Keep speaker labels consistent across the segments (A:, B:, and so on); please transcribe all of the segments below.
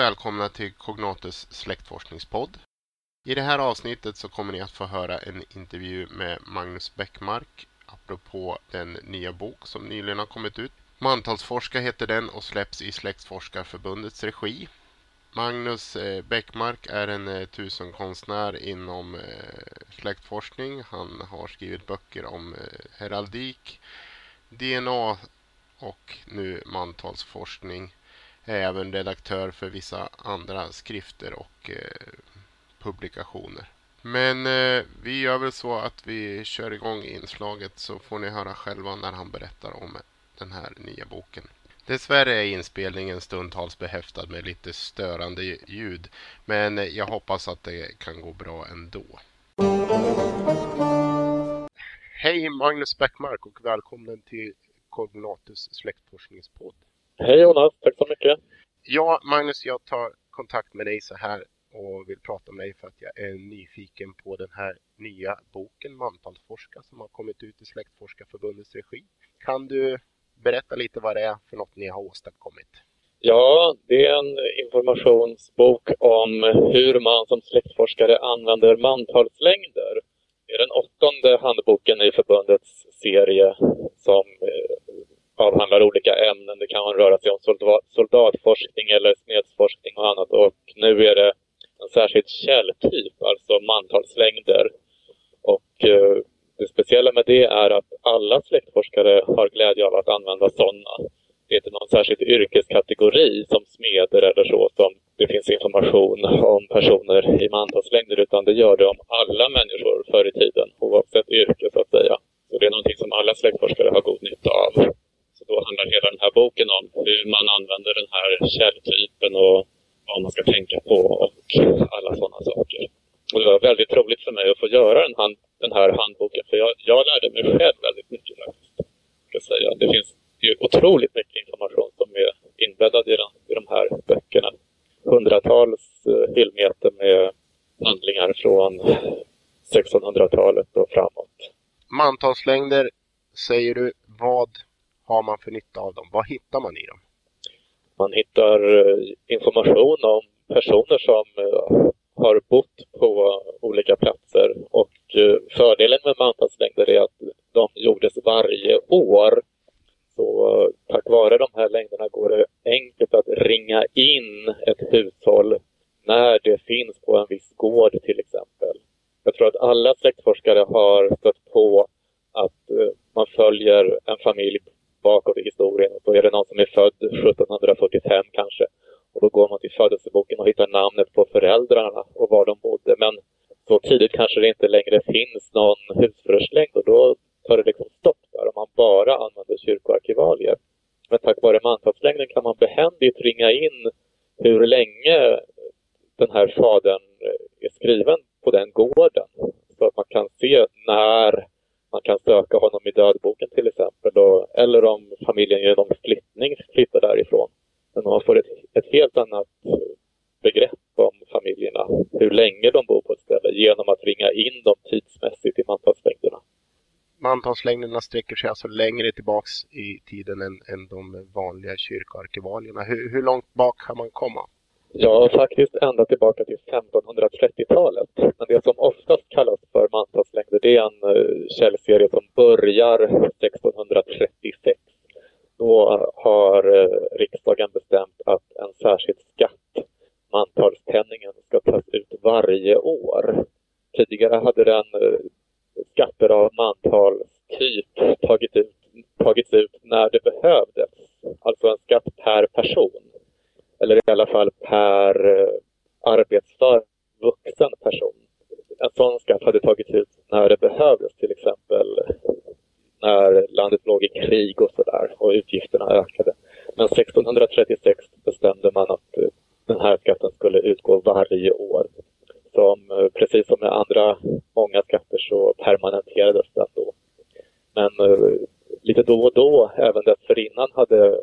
A: välkomna till Cognatus släktforskningspodd. I det här avsnittet så kommer ni att få höra en intervju med Magnus Bäckmark apropå den nya bok som nyligen har kommit ut. Mantalsforska heter den och släpps i Släktforskarförbundets regi. Magnus eh, Bäckmark är en eh, tusenkonstnär inom eh, släktforskning. Han har skrivit böcker om heraldik, DNA och nu mantalsforskning. Är även redaktör för vissa andra skrifter och eh, publikationer. Men eh, vi gör väl så att vi kör igång inslaget så får ni höra själva när han berättar om den här nya boken. Dessvärre är inspelningen stundtals behäftad med lite störande ljud, men jag hoppas att det kan gå bra ändå. Hej Magnus Bäckmark och välkommen till Cognatus släktforskningspodd.
B: Hej Jonas, tack så mycket.
A: Ja, Magnus, jag tar kontakt med dig så här och vill prata med dig för att jag är nyfiken på den här nya boken Mantalsforska som har kommit ut i Släktforskarförbundets regi. Kan du berätta lite vad det är för något ni har åstadkommit.
B: Ja, det är en informationsbok om hur man som släktforskare använder mantalslängder. Det är den åttonde handboken i förbundets serie som eh, avhandlar olika ämnen. Det kan röra sig om soldatforskning eller smedsforskning och annat. Och nu är det en särskild källtyp, alltså mantalslängder. Och eh, det speciella med det är att alla släktforskare har glädje av att använda sådana. Det är inte någon särskild yrkeskategori som smeder eller så som det finns information om personer i mantalslängder utan det gör det om alla människor förr i tiden oavsett yrke så att säga. Så det är någonting som alla släktforskare har god nytta av. Så då handlar hela den här boken om hur man använder den här källtypen och vad man ska tänka på och alla sådana saker. Och det var väldigt roligt för mig att få göra den här, den här handboken för jag, jag lärde mig själv väldigt mycket faktiskt. Ska säga. Det finns ju otroligt mycket information som är inbäddad i, den, i de här böckerna. Hundratals eh, hyllmeter med handlingar från 1600-talet och framåt.
A: Mantalslängder säger du. Vad har man för nytta av dem? Vad hittar man i dem?
B: Man hittar eh, information om personer som eh, har bott på olika platser och eh, fördelen med mantalslängder är att de gjordes varje år. Så eh, tack vare de här längderna går det enkelt att ringa in ett hushåll när det finns på en viss gård till exempel. Jag tror att alla släktforskare har stött på att eh, man följer en familj bakåt i historien och då är det någon som är född 1745 kanske och då går man till födelseboken och hittar namnet på föräldrarna och var de bodde. Men så tidigt kanske det inte längre finns någon husförhörslängd och då tar det liksom stopp där om man bara använder kyrkoarkivalier. Men tack vare mantalslängden kan man behändigt ringa in hur länge den här fadern är skriven på den gården. Så att man kan se när man kan söka honom i dödboken till exempel. Då, eller om familjen genom flyttning flyttar därifrån. Men man får ett, ett helt annat begrepp om familjerna, hur länge de bor på ett ställe genom att ringa in dem tidsmässigt i mantalslängderna.
A: Mantalslängderna sträcker sig alltså längre tillbaks i tiden än, än de vanliga kyrkoarkivalierna. Hur, hur långt bak kan man komma?
B: Ja, faktiskt ända tillbaka till 1530-talet. Men det som oftast kallas för mantalslängder det är en eh, källserie som börjar 1636 då har eh, riksdagen bestämt att en särskild skatt, mantalspenningen, ska tas ut varje år. Tidigare hade den eh, skatter av mantalstyp tagit ut, tagits ut när det behövdes. Alltså en skatt per person. Eller i alla fall per eh, arbetsför vuxen person. En sån skatt hade tagits ut när det behövdes, till exempel när landet låg i krig och sådär och utgifterna ökade. Men 1636 bestämde man att eh, den här skatten skulle utgå varje år. Som, eh, precis som med andra många skatter så permanenterades den då. Men eh, lite då och då, även dessförinnan, hade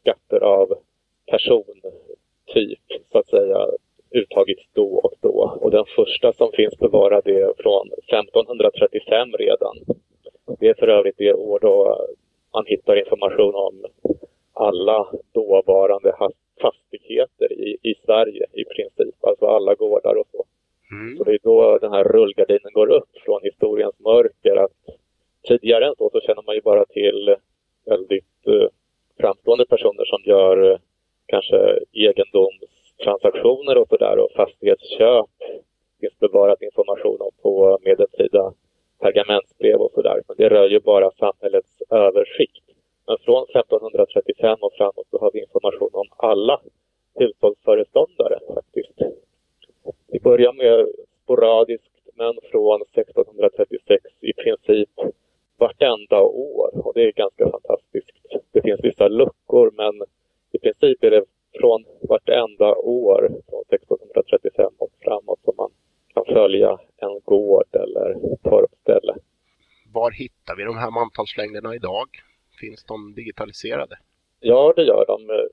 B: skatter av persontyp så att säga uttagits då och då. Och den första som finns bevarad är från 1535 redan. Det är för övrigt det år då man hittar information om alla dåvarande fastigheter fastigheter i, Sverige i princip, alltså alla gårdar och så.
A: Mm.
B: Så det är då den här rullgardinen går upp från historiens mörker. Att tidigare än så, så känner man ju bara till väldigt eh, framstående personer som gör eh, kanske egendomstransaktioner och sådär och fastighetsköp finns bevarat information om på medeltida pergamentsbrev och sådär. Men det rör ju bara samhällets översikt. Men från 1535 och framåt så har vi information om alla hushållsföreståndare faktiskt. Vi börjar med sporadiskt, men från 1636 i princip vartenda år. Och det är ganska fantastiskt. Det finns vissa luckor, men i princip är det från vartenda år från 1635 och framåt som man kan följa en gård eller torpställe.
A: Var hittar vi mantalslängderna idag? Finns de digitaliserade?
B: Ja, det gör de.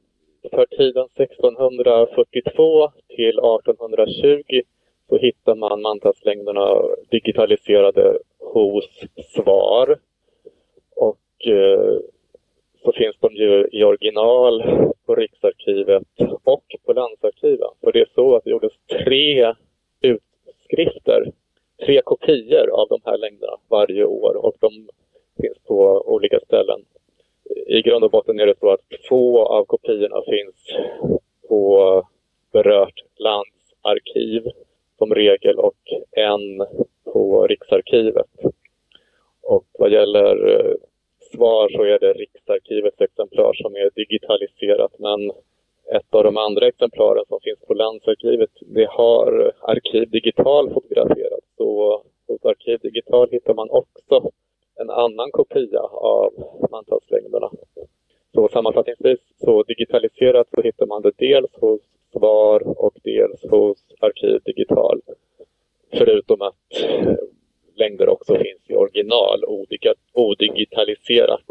B: För tiden 1642 till 1820 så hittar man mantalslängderna digitaliserade hos SVAR. Och eh, så finns de ju i original på Riksarkivet och på Landsarkiven. För det är så att det gjordes tre utskrifter, tre kopior av de här längderna varje år och de finns på olika ställen. I grund och botten är det så att två av kopiorna finns på berört landsarkiv som regel och en på Riksarkivet. Och vad gäller eh, svar så är det Riksarkivets exemplar som är digitaliserat men ett av de andra exemplaren som finns på Landsarkivet det har Arkiv Digital fotograferat. Så hos Arkiv Digital hittar man också en annan kopia av mantalslängderna. Så sammanfattningsvis, så digitaliserat så hittar man det dels hos SVAR och dels hos Arkiv Digital. Förutom att eh, längder också finns i original odigitaliserat.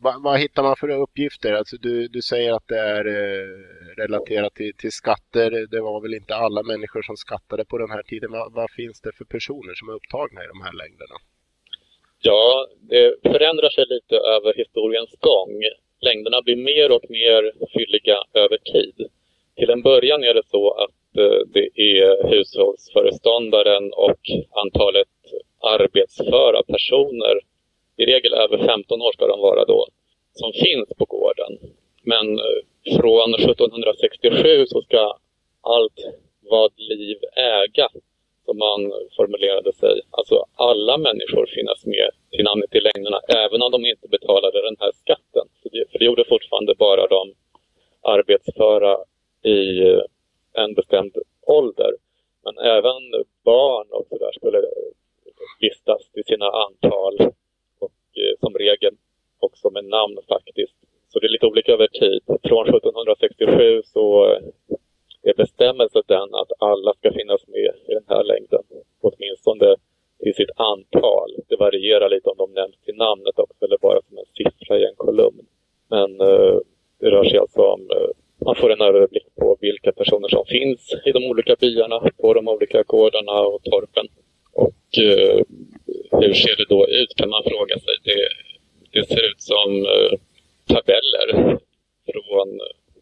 A: Vad, vad hittar man för uppgifter? Alltså du, du säger att det är eh, relaterat till, till skatter. Det var väl inte alla människor som skattade på den här tiden. Vad, vad finns det för personer som är upptagna i de här längderna?
B: Ja, det förändrar sig lite över historiens gång. Längderna blir mer och mer fylliga över tid. Till en början är det så att eh, det är hushållsföreståndaren och antalet arbetsföra personer, i regel över 15 år ska de vara då, som finns på gården. Men eh, från 1767 så ska allt vad liv äga, som man formulerade sig, alltså alla människor finnas med till namnet i längderna, även om de inte betalade den här skatten. För det, för det gjorde fortfarande bara de arbetsföra i eh, en bestämd ålder. Men även barn och sådär skulle eh, vistas till sina antal och eh, som regel också med namn faktiskt. Så det är lite olika över tid. Från 1767 så är den att alla ska finnas med i den här längden. Åtminstone till sitt antal. Det varierar lite om de nämns till namnet också eller bara som en siffra i en kolumn. Men eh, det rör sig alltså om eh, man får en överblick på vilka personer som finns i de olika byarna, på de olika gårdarna och torpen. Och eh, hur ser det då ut kan man fråga sig. Det, det ser ut som eh, tabeller från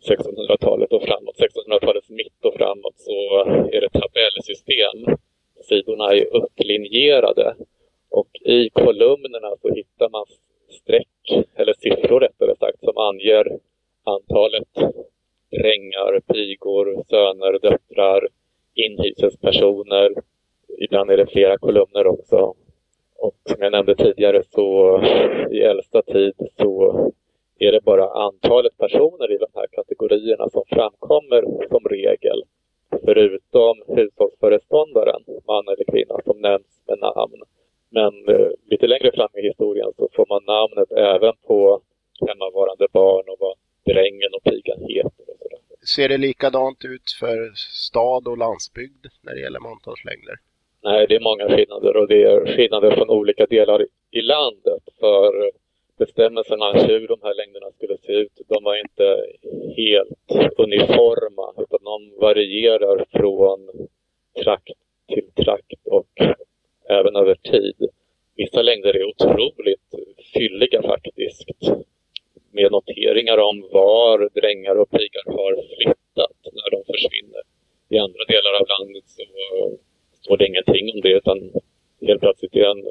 B: 1600-talet och framåt. 1600-talets mitt och framåt så är det tabellsystem. Sidorna är upplinjerade och i kolumnerna så hittar man streck, eller siffror rättare sagt, som anger antalet drängar, pigor, söner, döttrar, inhyselspersoner. Ibland är det flera kolumner också. Och som jag nämnde tidigare så i äldsta tid så är det bara antalet personer i de här kategorierna som framkommer som regel. Förutom hushållsföreståndaren, man eller kvinna, som nämns med namn. Men eh, lite längre fram i historien så får man namnet även på hemmavarande barn och vad drängen och pigan heter. Och sådär.
A: Ser det likadant ut för stad och landsbygd när det gäller mantalslängder?
B: Nej, det är många skillnader och det är skillnader från olika delar i landet för bestämmelserna hur de här längderna skulle se ut. De var inte helt uniforma utan de varierar från trakt till trakt och även över tid. Vissa längder är otroligt fylliga faktiskt med noteringar om var drängar och pigar har flyttat när de försvinner. I andra delar av landet så står det ingenting om det utan helt plötsligt är en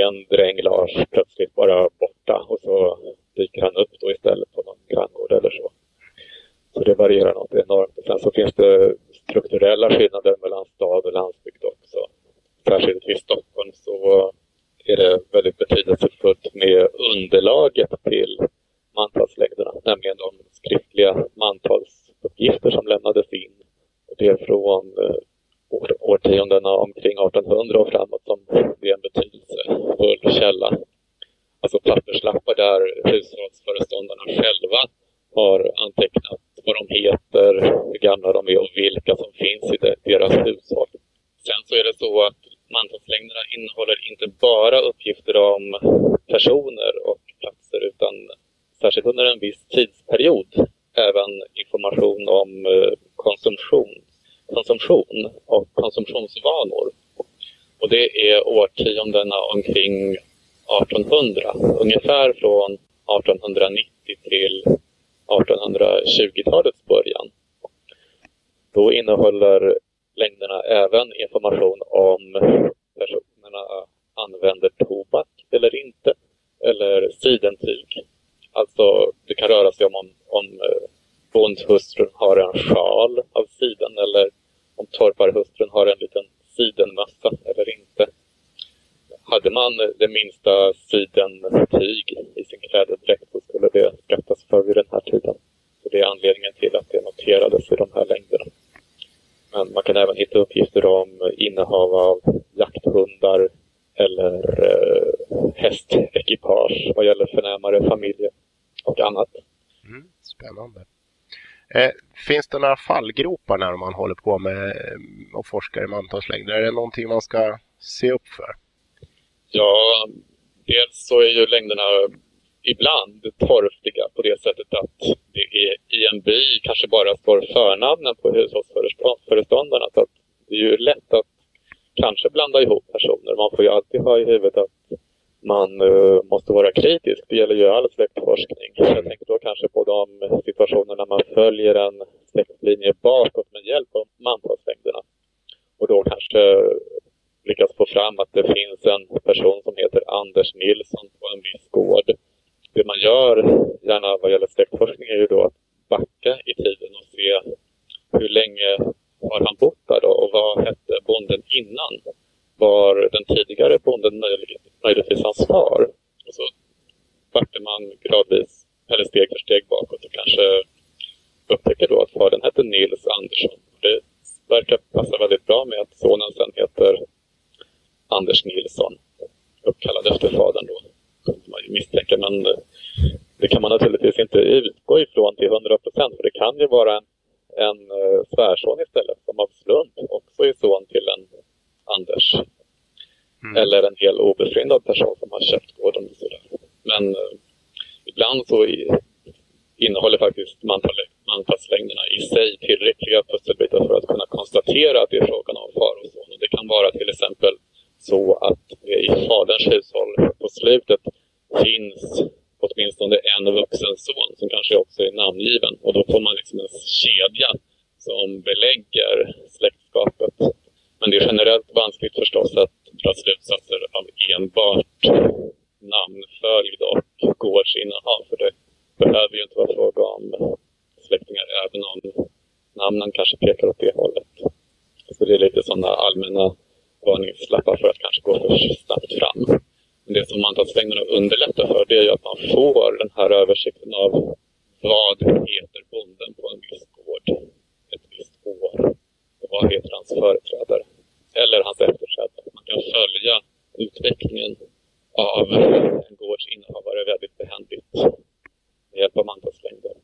B: är en dräng Lars plötsligt bara borta och så dyker han upp då istället på någon granngård eller så. Så det varierar något enormt. Sen så finns det strukturella skillnader mellan stad och landsbygd också. Särskilt i Stockholm så är det väldigt betydelsefullt med underlaget till mantalslängderna, nämligen de skriftliga mantalsuppgifter som lämnades in. Och det är från eh, årtiondena omkring 1800 och framåt som det är en betydelsefull källa. Alltså papperslappar där hushållsföreståndarna själva har antecknat vad de heter, hur gamla de är och vilka som finns i deras hushåll. Sen så är det så att mantalslängderna innehåller inte bara uppgifter om personer och platser utan särskilt under en viss tidsperiod även information om eh, konsumtion, konsumtion och konsumtionsvanor. Och det är kring omkring 1800, ungefär från 1890 till 1820-talets början. Då innehåller längderna även information om personerna använder tobak eller inte, eller sidentyg. Alltså, det kan röra sig om om, om eh, bondhustrun har en sjal av siden eller om torparhustrun har en liten sidenmössa eller inte. Hade man det minsta sidentyg i sin klädedräkt så skulle det skattas för vid den här tiden. Så det är anledningen till att det noterades i de här längderna. Men man kan även hitta uppgifter om innehav av jakthundar eller eh, hästekipage vad gäller förnämare familjer och annat.
A: Mm, spännande. Eh, finns det några fallgropar när man håller på med eh, och forskar i mantalslängder? Är det någonting man ska se upp för?
B: Ja, dels så är ju längderna ibland torftiga på det sättet att det är i en by kanske bara står förnamnen på hushållsföreståndarna. Så att det är ju lätt att kanske blanda ihop personer. Man får ju alltid ha i huvudet att man uh, måste vara kritisk. Det gäller ju all släktforskning. Jag tänker då kanske på de situationer när man följer en släktlinje bakåt med hjälp av mantalslängderna. Och då kanske lyckas få fram att det finns en person som heter Anders Nilsson på en viss gård. Det man gör, gärna vad gäller släktforskning, är ju då att backa i tiden och se hur länge har han bott där då och vad hette bonden innan? Var den tidigare bonden möjligtvis hans far? Och så backar man gradvis, eller steg för steg bakåt och kanske upptäcker då att fadern hette Nils Andersson. Det verkar passa väldigt bra med att sonen sen heter Anders Nilsson, uppkallad efter fadern då. Kunde man ju misstänka, men det kan man naturligtvis inte utgå ifrån till 100 procent, för det kan ju vara en, en eh, svärson istället, som av slump också är son till en Anders. Mm. Eller en hel obefryndad person som har köpt gården. Och sådär. Men eh, ibland så i, innehåller faktiskt mantalslängderna i sig tillräckliga pusselbitar för att kunna konstatera att det är frågan om far och son. Och det kan vara till exempel så att det i faderns hushåll på slutet finns åtminstone en vuxen son som kanske också är namngiven. Och då får man liksom en kedja som belägger släktskapet. Men det är generellt vanskligt förstås att dra slutsatser av enbart namnföljd och gårdsinnehav. För det behöver ju inte vara fråga om släktingar även om namnen kanske pekar åt det hållet. Så det är lite sådana allmänna varningslappar för att kanske gå för snabbt fram. Men det som mantalslängderna underlättar för det är ju att man får översikten av vad heter bonden på en viss gård ett visst år och vad heter hans företrädare eller hans efterträdare. Man kan följa utvecklingen av en gårds innehavare väldigt behändigt med hjälp av mantalslängder.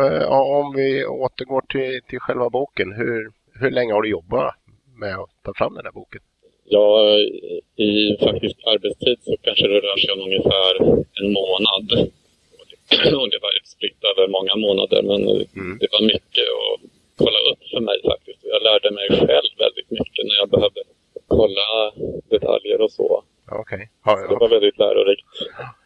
A: Eh, om vi återgår till, till själva boken, hur, hur länge har du jobbat med att ta fram den här boken?
B: Ja, i faktisk arbetstid så kanske det rör sig om ungefär en månad. Och det var utspritt över många månader, men mm. det var mycket att kolla upp för mig faktiskt. Jag lärde mig själv väldigt mycket när jag behövde kolla detaljer och så.
A: Okej. Okay.
B: Det var väldigt lärorikt.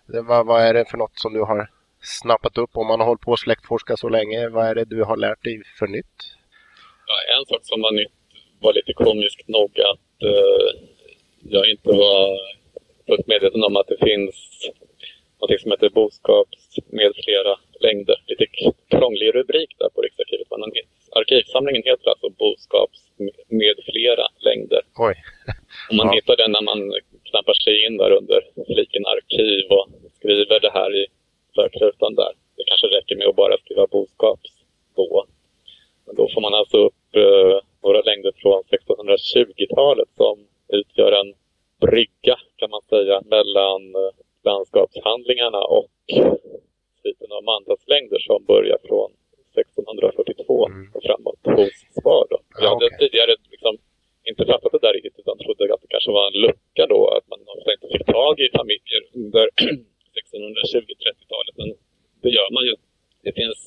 A: Det, vad, vad är det för något som du har snappat upp om man har hållit på att släktforska så länge? Vad är det du har lärt dig för nytt?
B: Ja, en sak som var nytt var lite komiskt nog att eh, jag inte var fullt medveten om att det finns något som heter boskaps med flera längder. Lite krånglig rubrik där på Riksarkivet. Men arkivsamlingen heter alltså boskaps med flera längder.
A: Oj.
B: Om man ja. hittar den när man knappar sig in där under fliken arkiv och skriver det här i sökrutan där. Det kanske räcker med att bara skriva boskaps då. Men då får man alltså upp eh, några längder från 1620-talet som utgör en brygga kan man säga mellan eh, landskapshandlingarna och sviten av mantalslängder som börjar från 1642 mm. och framåt hos SPAR. Då. Jag hade okay. tidigare liksom inte fattat det där riktigt utan trodde att det kanske var en lucka då, att man ofta inte fick tag i familjer under 1620-30-talet. Men det gör man ju. Det finns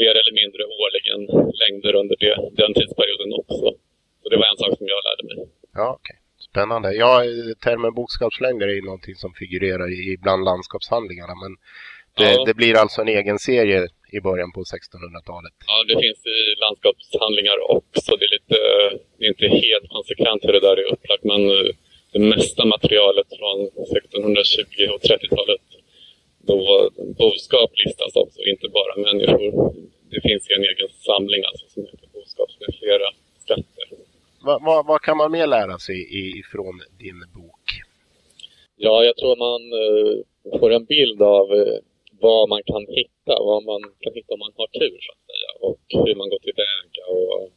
B: mer eller mindre årligen längder under det, den tidsperioden också. Så det var en sak som jag lärde mig.
A: Ja, okej. Okay. Spännande. Ja, termen bokskapslängder är ju någonting som figurerar i bland landskapshandlingarna. Men det, ja. det blir alltså en egen serie i början på 1600-talet.
B: Ja, det finns i landskapshandlingar också. Det är, lite, det är inte helt konsekvent hur det där är upplagt, men eh, det mesta materialet från 1620 och 30-talet då boskap listas också, inte bara människor. Det finns en egen samling alltså som heter Boskap med flera.
A: Vad, vad, vad, kan man mer lära sig ifrån din bok?
B: Ja, jag tror man uh, får en bild av uh, vad man kan hitta, vad man kan hitta om man har tur så att säga och hur man går tillväga och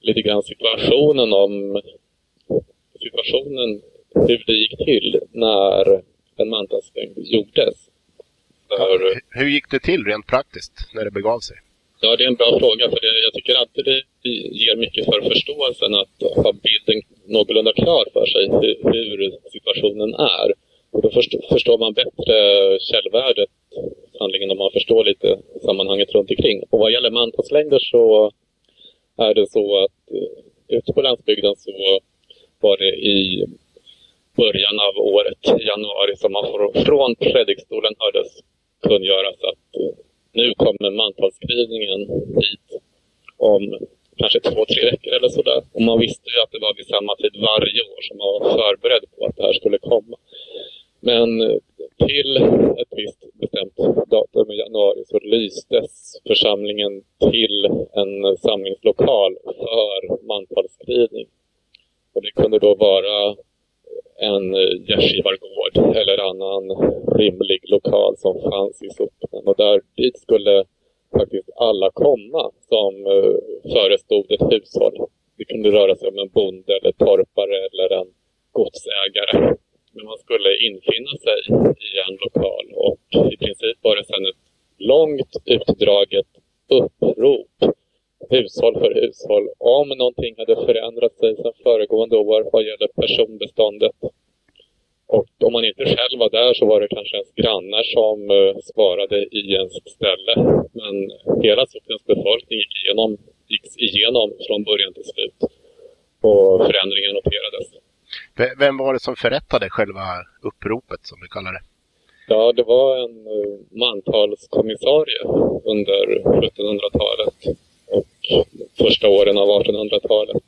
B: lite grann situationen om situationen, hur det gick till när en mantalslängd gjordes.
A: För, hur gick det till rent praktiskt när det begav sig?
B: Ja, det är en bra fråga. för det, Jag tycker alltid det ger mycket för förståelsen att ha bilden någorlunda klar för sig hur, hur situationen är. Och då förstår man bättre källvärdet handlingen om man förstår lite sammanhanget runt omkring. Och vad gäller mantalslängder så är det så att eh, ute på landsbygden så var det i början av året, januari, som man från predikstolen hördes kungöras att eh, nu kommer mantalsskrivningen hit om kanske två, tre veckor eller sådär. Och man visste ju att det var vid samma tid varje år som man var förberedd på att det här skulle komma. Men eh, till ett visst bestämt datum i januari så lystes församlingen till en samlingslokal för mantalsskrivning. Och det kunde då vara en gästgivargård eller annan rimlig lokal som fanns i socknen. Och där dit skulle faktiskt alla komma som eh, förestod ett hushåll. Det kunde röra sig om en bonde eller torpare eller en godsägare. Men man skulle infinna sig i en lokal och i princip var det sedan ett långt utdraget upprop hushåll för hushåll om någonting hade förändrat sig sedan föregående år vad gäller personbeståndet. Och om man inte själv var där så var det kanske ens grannar som uh, svarade i ens ställe. Men hela socknens befolkning gick igenom, gick igenom från början till slut. Och förändringen noterades.
A: Vem var det som förrättade själva uppropet som vi kallar det?
B: Ja, det var en uh, mantalskommissarie under 1700-talet och första åren av 1800-talet.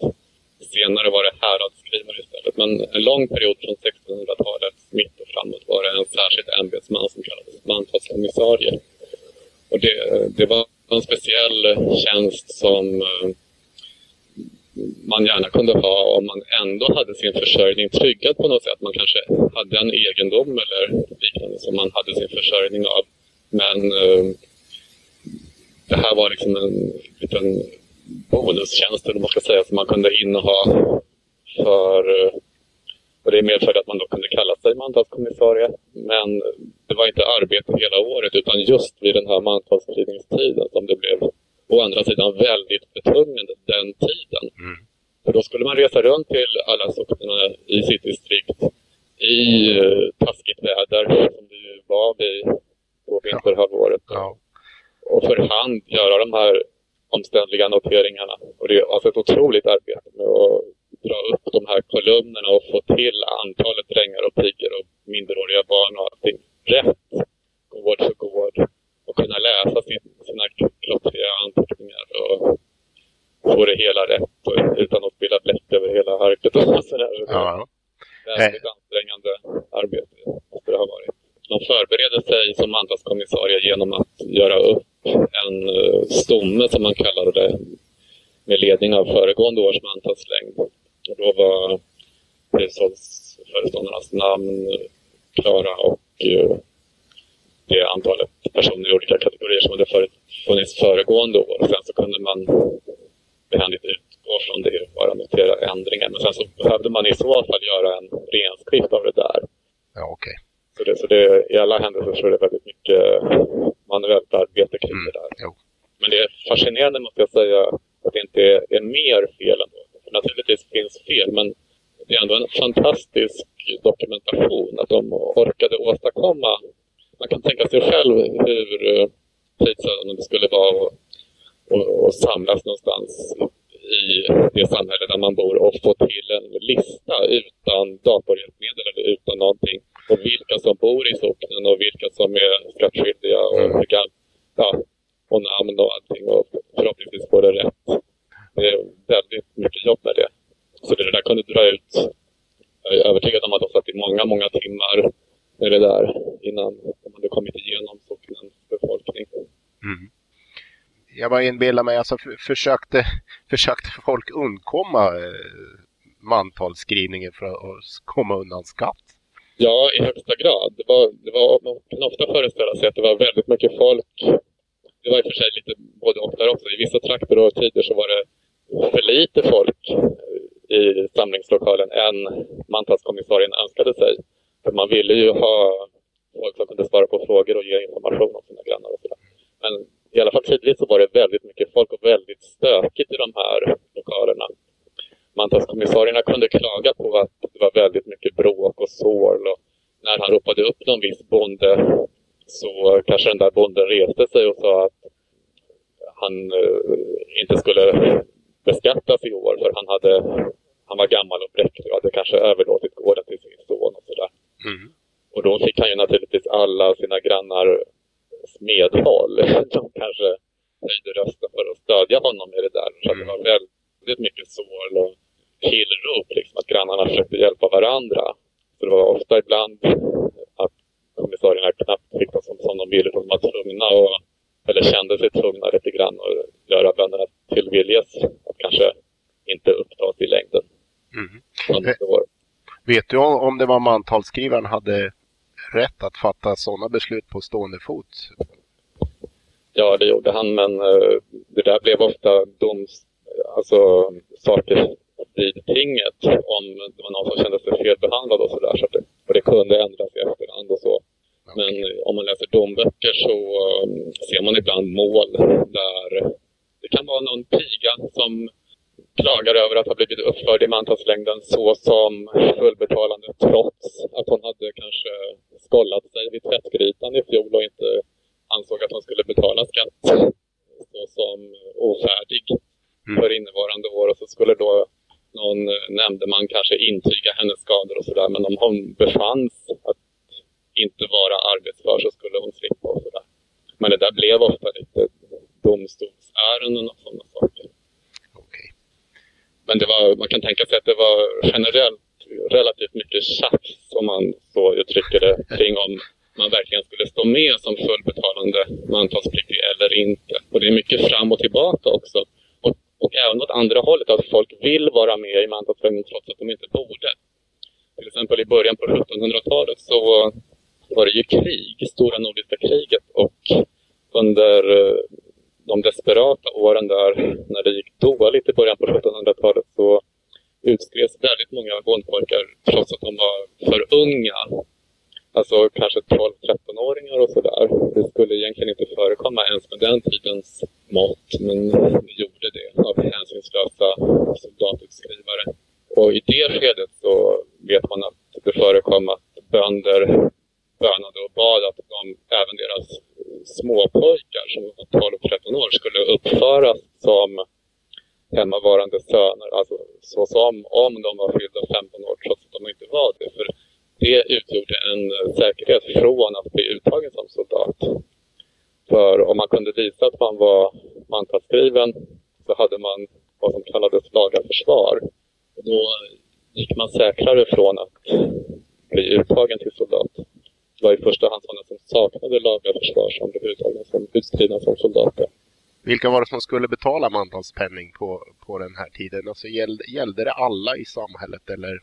B: Senare var det häradsskrivare istället. Men en lång period från 1600-talets mitt och framåt var det en särskild ämbetsman som kallades mantalskommissarie. Och det, det var en speciell tjänst som eh, man gärna kunde ha om man ändå hade sin försörjning tryggad på något sätt. Man kanske hade en egendom eller liknande som man hade sin försörjning av. Men eh, det här var liksom en liten bonustjänst, eller man ska säga, som man kunde inneha för och det medförde att man då kunde kalla sig mantalskommissarie. Men det var inte arbete hela året utan just vid den här mantalsskrivningstiden som det blev å andra sidan väldigt betungande den tiden. Mm. För då skulle man resa runt till alla socknarna i sitt distrikt i uh, taskigt väder som det ju var vid på vinterhalvåret. Ja och för hand göra de här omständliga noteringarna. Och det är alltså ett otroligt arbete med att dra upp de här kolumnerna och få till antalet drängar och pigor och minderåriga barn och allting rätt, gård för gård. Och kunna läsa sin, sina klottriga anteckningar och få det hela rätt och, utan att spilla bläck över hela arket och sådär. Väldigt ansträngande arbete måste det ha varit. De förbereder sig som mantalskommissarie genom att göra upp en uh, stomme, som man kallade det, med ledning av föregående års mantalslängd. Och då var hushållsföreståndarnas namn klara och uh, det antalet personer i olika kategorier som hade funnits föregående år. Sen så kunde man behändigt utgå från det och bara notera ändringar. Men sen så behövde man i så fall göra en renskrift av det där.
A: Ja, okej. Okay.
B: Så, det, så det, i alla händelser så är det väldigt mycket manuellt arbete kring mm. det där.
A: Jo.
B: Men det är fascinerande måste jag säga att det inte är, är mer fel ändå. För naturligtvis finns fel, men det är ändå en fantastisk dokumentation att de orkade åstadkomma man kan tänka sig själv hur eh, tidsödande det skulle vara att och, och samlas någonstans i det samhälle där man bor och få till en lista utan datorhjälpmedel eller utan någonting. Och vilka som bor i socknen och vilka som är skattskyldiga och, mm. vilka, ja, och namn och allting och förhoppningsvis får det rätt. Det är väldigt mycket jobb med det. Så det där kunde dra ut, jag är övertygad om att de satt i många, många timmar med det där innan de hade kommit igenom socknens befolkning. Mm.
A: Jag bara inbillar mig, alltså försökte, försökte folk undkomma eh, mantalsskrivningen för att komma undan skatt?
B: Ja, i högsta grad. Det var, det var, man kan ofta föreställa sig att det var väldigt mycket folk. Det var i och för sig lite både och där också. I vissa trakter och tider så var det för lite folk i samlingslokalen än mantalskommissarien önskade sig. För man ville ju ha folk som kunde svara på frågor och ge information om sina grannar och sådär. Men i alla fall tidigt så var det väldigt mycket folk och väldigt stökigt i de här lokalerna. Mantalskommissarierna kunde klaga på att det var väldigt mycket bråk och sorl och när han ropade upp någon viss bonde så kanske den där bonden reste sig och sa att han uh, inte skulle beskattas i år för han, hade, han var gammal och bräcklig och hade kanske överlåtit gården till sin son och sådär. Mm. Och då fick han ju naturligtvis alla sina grannars medhåll. De kanske höjde rösten för att stödja honom i det där. Så mm. det var väldigt mycket sorl och tillrop, liksom, att grannarna försökte hjälpa varandra. Så det var ofta ibland att kommissarierna knappt fick som, som de ville. De var tvungna och, eller kände sig tvungna lite grann att göra bönderna till viljes att kanske inte upptas i längden. Mm.
A: Vet du om det var mantalsskrivaren hade rätt att fatta sådana beslut på stående fot?
B: Ja, det gjorde han, men uh, det där blev ofta doms, alltså saker vid tinget om det var någon som kände sig felbehandlad och sådär. Så och det kunde ändras i efterhand och så. Men uh, om man läser domböcker så um, ser man ibland mål där det kan vara någon piga som klagar över att ha blivit uppförd i mantalslängden så som fullbetalande trots att hon hade kanske skollat sig vid tvättgrytan i fjol och inte ansåg att hon skulle betala skatt så som ofärdig mm. för innevarande år. Och så skulle då någon nämndeman kanske intyga hennes skador och sådär. Men om hon befanns att inte vara arbetsför så skulle hon slippa och sådär. Men det där blev ofta lite domstolsärenden och sådana saker. Men det var, man kan tänka sig att det var generellt relativt mycket tjafs, om man så uttrycker det, kring om man verkligen skulle stå med som fullbetalande mantalspliktig eller inte. Och det är mycket fram och tillbaka också. Och, och även åt andra hållet, att folk vill vara med i mantalslängden trots att de inte borde. Till exempel i början på 1700-talet så var det ju krig, stora nordiska kriget och under eh, de desperata åren där, när det gick dåligt i början på 1700-talet, så utskrevs väldigt många bondpojkar trots att de var för unga. Alltså kanske 12-13-åringar och sådär. Det skulle egentligen inte förekomma ens med den tidens mått, men det gjorde det av hänsynslösa soldatutskrivare. Och i det skedet så vet man att det förekom att bönder bönade och bad att de, även deras pojkar som var 12-13 år skulle uppföras som hemmavarande söner, alltså så som om de var fyllda 15 år trots att de inte var det. För det utgjorde en säkerhet från att bli uttagen som soldat. För om man kunde visa att man var mantalsskriven så hade man vad som kallades laga försvar. Då gick man säkrare från att bli uttagen till soldat. Det var i första hand sådana som saknade lagliga försvarsområden överhuvudtaget som utskrivna som soldater.
A: Vilka var det som skulle betala mantalspenning på, på den här tiden? Alltså gällde, gällde det alla i samhället eller?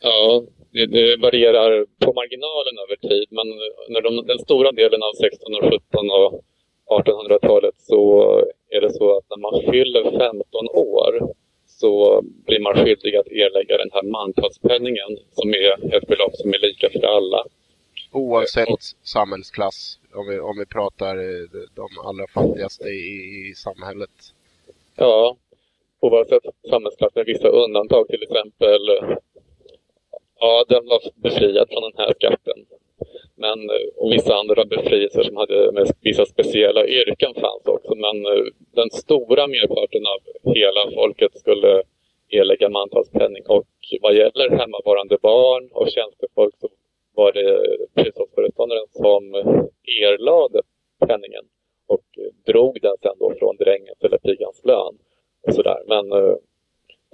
B: Ja, det, det varierar på marginalen över tid men när de, den stora delen av 16 och 17 och 1800-talet så är det så att när man fyller 15 år så blir man skyldig att erlägga den här mantalspenningen som är ett belopp som är lika för alla.
A: Oavsett samhällsklass, om vi, om vi pratar eh, de allra fattigaste i, i samhället?
B: Ja, oavsett samhällsklass med vissa undantag, till exempel eh, ja, den var befriad från den här skatten. Men, eh, och vissa andra befrielser som hade med vissa speciella yrken fanns också. Men den stora merparten av hela folket skulle erlägga mantalspenning. Och vad gäller hemmavarande barn och tjänstefolk så var det hushållsföreståndaren som erlade penningen och drog den sen då från drängens eller pigans lön. Och sådär. Men eh,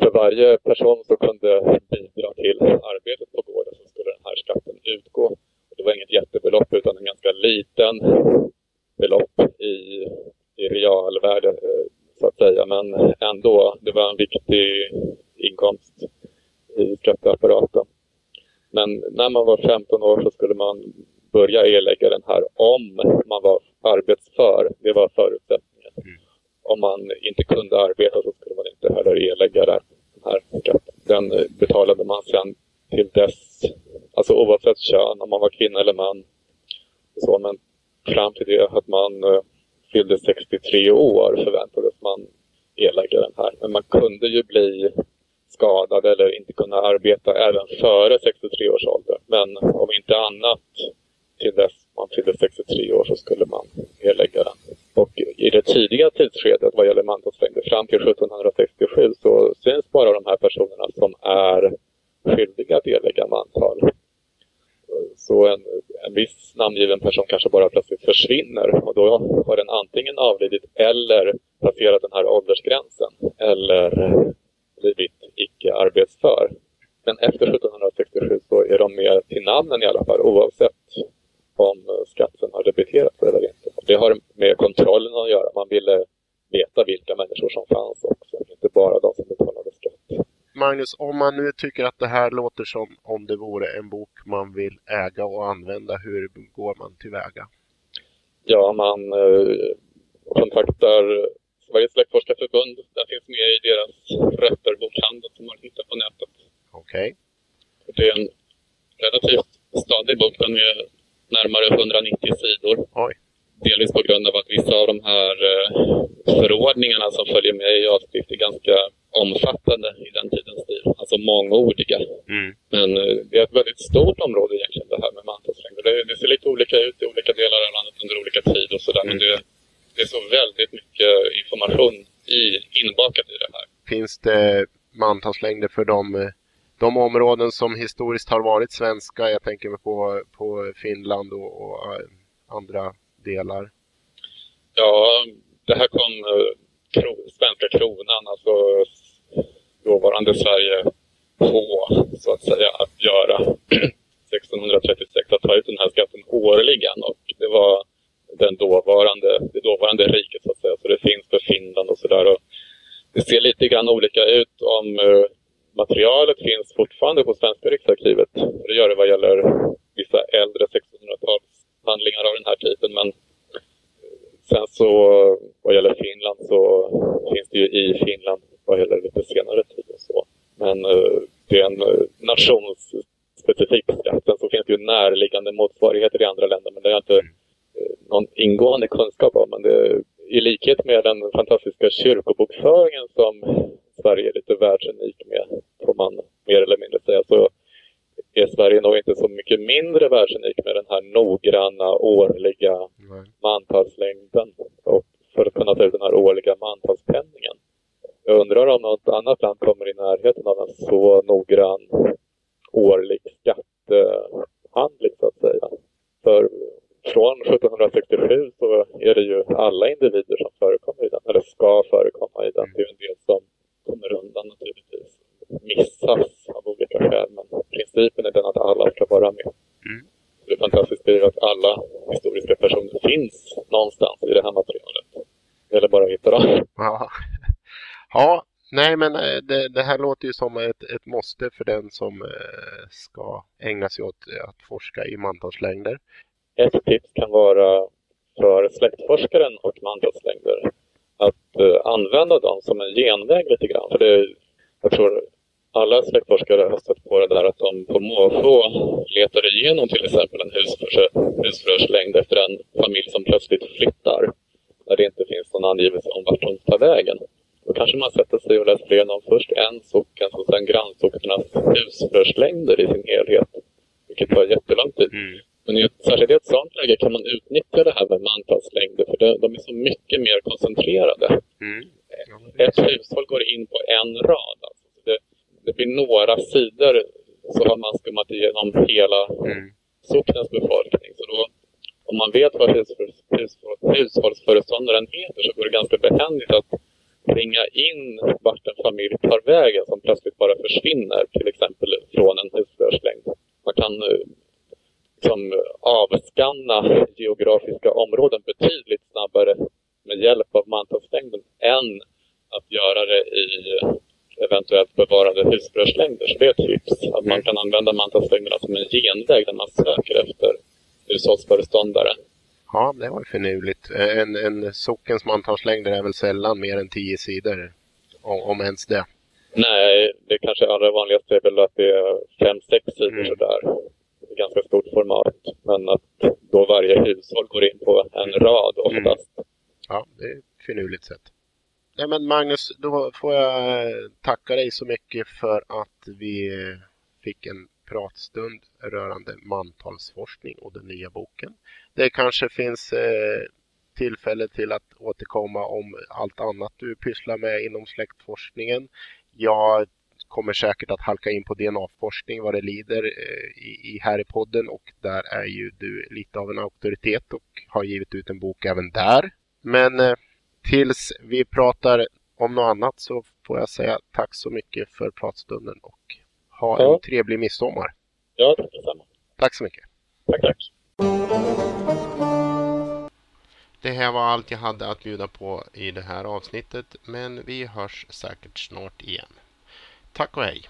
B: för varje person som kunde bidra till arbetet på gården så skulle den här skatten utgå. Det var inget jättebelopp utan en ganska liten belopp i, i realvärde eh, så att säga. Men ändå, det var en viktig inkomst i skatteapparaten. Men när man var 15 år så skulle man börja erlägga den här om man var arbetsför. Det var förutsättningen. Mm. Om man inte kunde arbeta så skulle man inte heller erlägga den här skatten. Den betalade man sen till dess, alltså oavsett kön, om man var kvinna eller man. Så, men fram till det att man uh, fyllde 63 år förväntades man erlägga den här. Men man kunde ju bli skadad eller inte kunna arbeta även före 63 års ålder. Men om inte annat till dess man fyllde 63 år så skulle man erlägga den. Och i det tidiga tidsskedet vad gäller mantalslängder fram till 1767 så syns bara de här personerna som är skyldiga att erlägga mantal. Så en, en viss namngiven person kanske bara plötsligt försvinner och då har den antingen avlidit eller passerat den här åldersgränsen eller blivit icke arbetsför. Men efter 1767 så är de med till namnen i alla fall oavsett om skatten har debiterats eller inte. Det har med kontrollen att göra. Man ville veta vilka människor som fanns också, inte bara de som betalade skatt.
A: Magnus, om man nu tycker att det här låter som om det vore en bok man vill äga och använda, hur går man tillväga?
B: Ja, man eh, kontaktar Sveriges släktforskarförbund. Det finns med i deras rötterbokhandel som man hittar på nätet.
A: Okej.
B: Okay. Det är en relativt stadig bok. Den är närmare 190 sidor.
A: Oj.
B: Delvis på grund av att vissa av de här eh, förordningarna som följer med i avskrift är ganska omfattande i den tidens stil. Alltså mångordiga. Mm. Men eh, det är ett väldigt stort område egentligen det här med mantalslängder. Det, det, ser lite olika ut i olika delar av landet under olika tid och sådär. Mm. Men det, det är så väldigt mycket information i, inbakat i det här.
A: Finns det mantalslängder för de, de områden som historiskt har varit svenska? Jag tänker mig på, på Finland och, och eh, andra delar.
B: Ja, det här kom eh, kro, svenska kronan, alltså dåvarande Sverige på så att säga att göra 1636 att ta ut den här skatten årligen och det var den dåvarande, det dåvarande riket så att säga. Så det finns för Finland och sådär. Det ser lite grann olika ut om eh, materialet finns fortfarande på Svenska riksarkivet. Det gör det vad gäller vissa äldre 1600-talshandlingar av den här typen. Men sen så vad gäller Finland så finns det ju i Finland vad gäller lite senare tid och så. Men uh, det är en uh, nationsspecifik skatt. Sen så finns det ju närliggande motsvarigheter i andra länder men det är inte någon ingående kunskap om. Men det, i likhet med den fantastiska kyrkobokföringen som Sverige är lite världsunik med, får man mer eller mindre säga, så är Sverige nog inte så mycket mindre världsunik med den här noggranna årliga Nej. mantalslängden och för att kunna ta ut den här årliga mantalspenningen. Jag undrar om något annat land kommer i närheten av en så noggrann årlig skattehandling så att säga. För från 1767 så är det ju alla individer som förekommer i den, eller ska förekomma i den. Det är en del som kommer undan naturligtvis, missas av olika skäl. Men principen är den att alla ska vara med. Mm. Det fantastiska är att alla historiska personer finns någonstans i det här materialet. Det gäller bara hitta dem.
A: Ja, ja nej men eh, det, det, här låter ju som ett, ett måste för den som eh, ska ägna sig åt att forska i mantalslängder.
B: Kan vara för släktforskaren och mantalslängder att uh, använda dem som en genväg lite grann. För det, jag tror alla släktforskare har stött på det där att de på måfå letar igenom till exempel en husförhörslängd efter en familj som plötsligt flyttar. När det inte finns någon angivelse om vart de tar vägen. Då kanske man sätter sig och läser igenom först en socken och sen grannsocknarnas husförhörslängder i sin helhet. Vilket tar jättelång tid. Mm. Men i ett, särskilt i ett sådant läge kan man utnyttja det här med mantalslängder för det, de är så mycket mer koncentrerade. Mm. Ett hushåll går in på en rad. Alltså. Det, det blir några sidor så har man skummat igenom hela mm. socknens befolkning. Så då, om man vet vad hushållsföreståndaren heter så går det ganska behändigt att ringa in vart en familj tar vägen som plötsligt bara försvinner, till exempel från en husförhörslängd. Man kan eh, liksom avskanna geografiska områden betydligt snabbare med hjälp av mantalslängden än att göra det i eventuellt bevarade husförhörslängder. Så det är ett tips. Att man kan använda mantalslängderna som en genväg när man söker efter hushållsföreståndare.
A: Ja, det var ju finurligt. En, en sockens mantalslängder är väl sällan mer än tio sidor, om, om ens det.
B: Nej, det kanske allra vanligaste är väl att det är fem, sex sidor mm. sådär. Ganska stort format. Men att då varje hushåll går in på en rad oftast. Mm.
A: Ja, det är ett finurligt sätt. Nej men Magnus, då får jag tacka dig så mycket för att vi fick en pratstund rörande mantalsforskning och den nya boken. Det kanske finns eh, tillfälle till att återkomma om allt annat du pysslar med inom släktforskningen. Jag kommer säkert att halka in på DNA-forskning vad det lider eh, i, här i podden och där är ju du lite av en auktoritet och har givit ut en bok även där. Men eh, tills vi pratar om något annat så får jag säga tack så mycket för pratstunden och ha ja. en trevlig midsommar.
B: Ja, tack detsamma.
A: Tack så mycket.
B: Tack, tack.
A: Det här var allt jag hade att bjuda på i det här avsnittet, men vi hörs säkert snart igen. Tack och hej!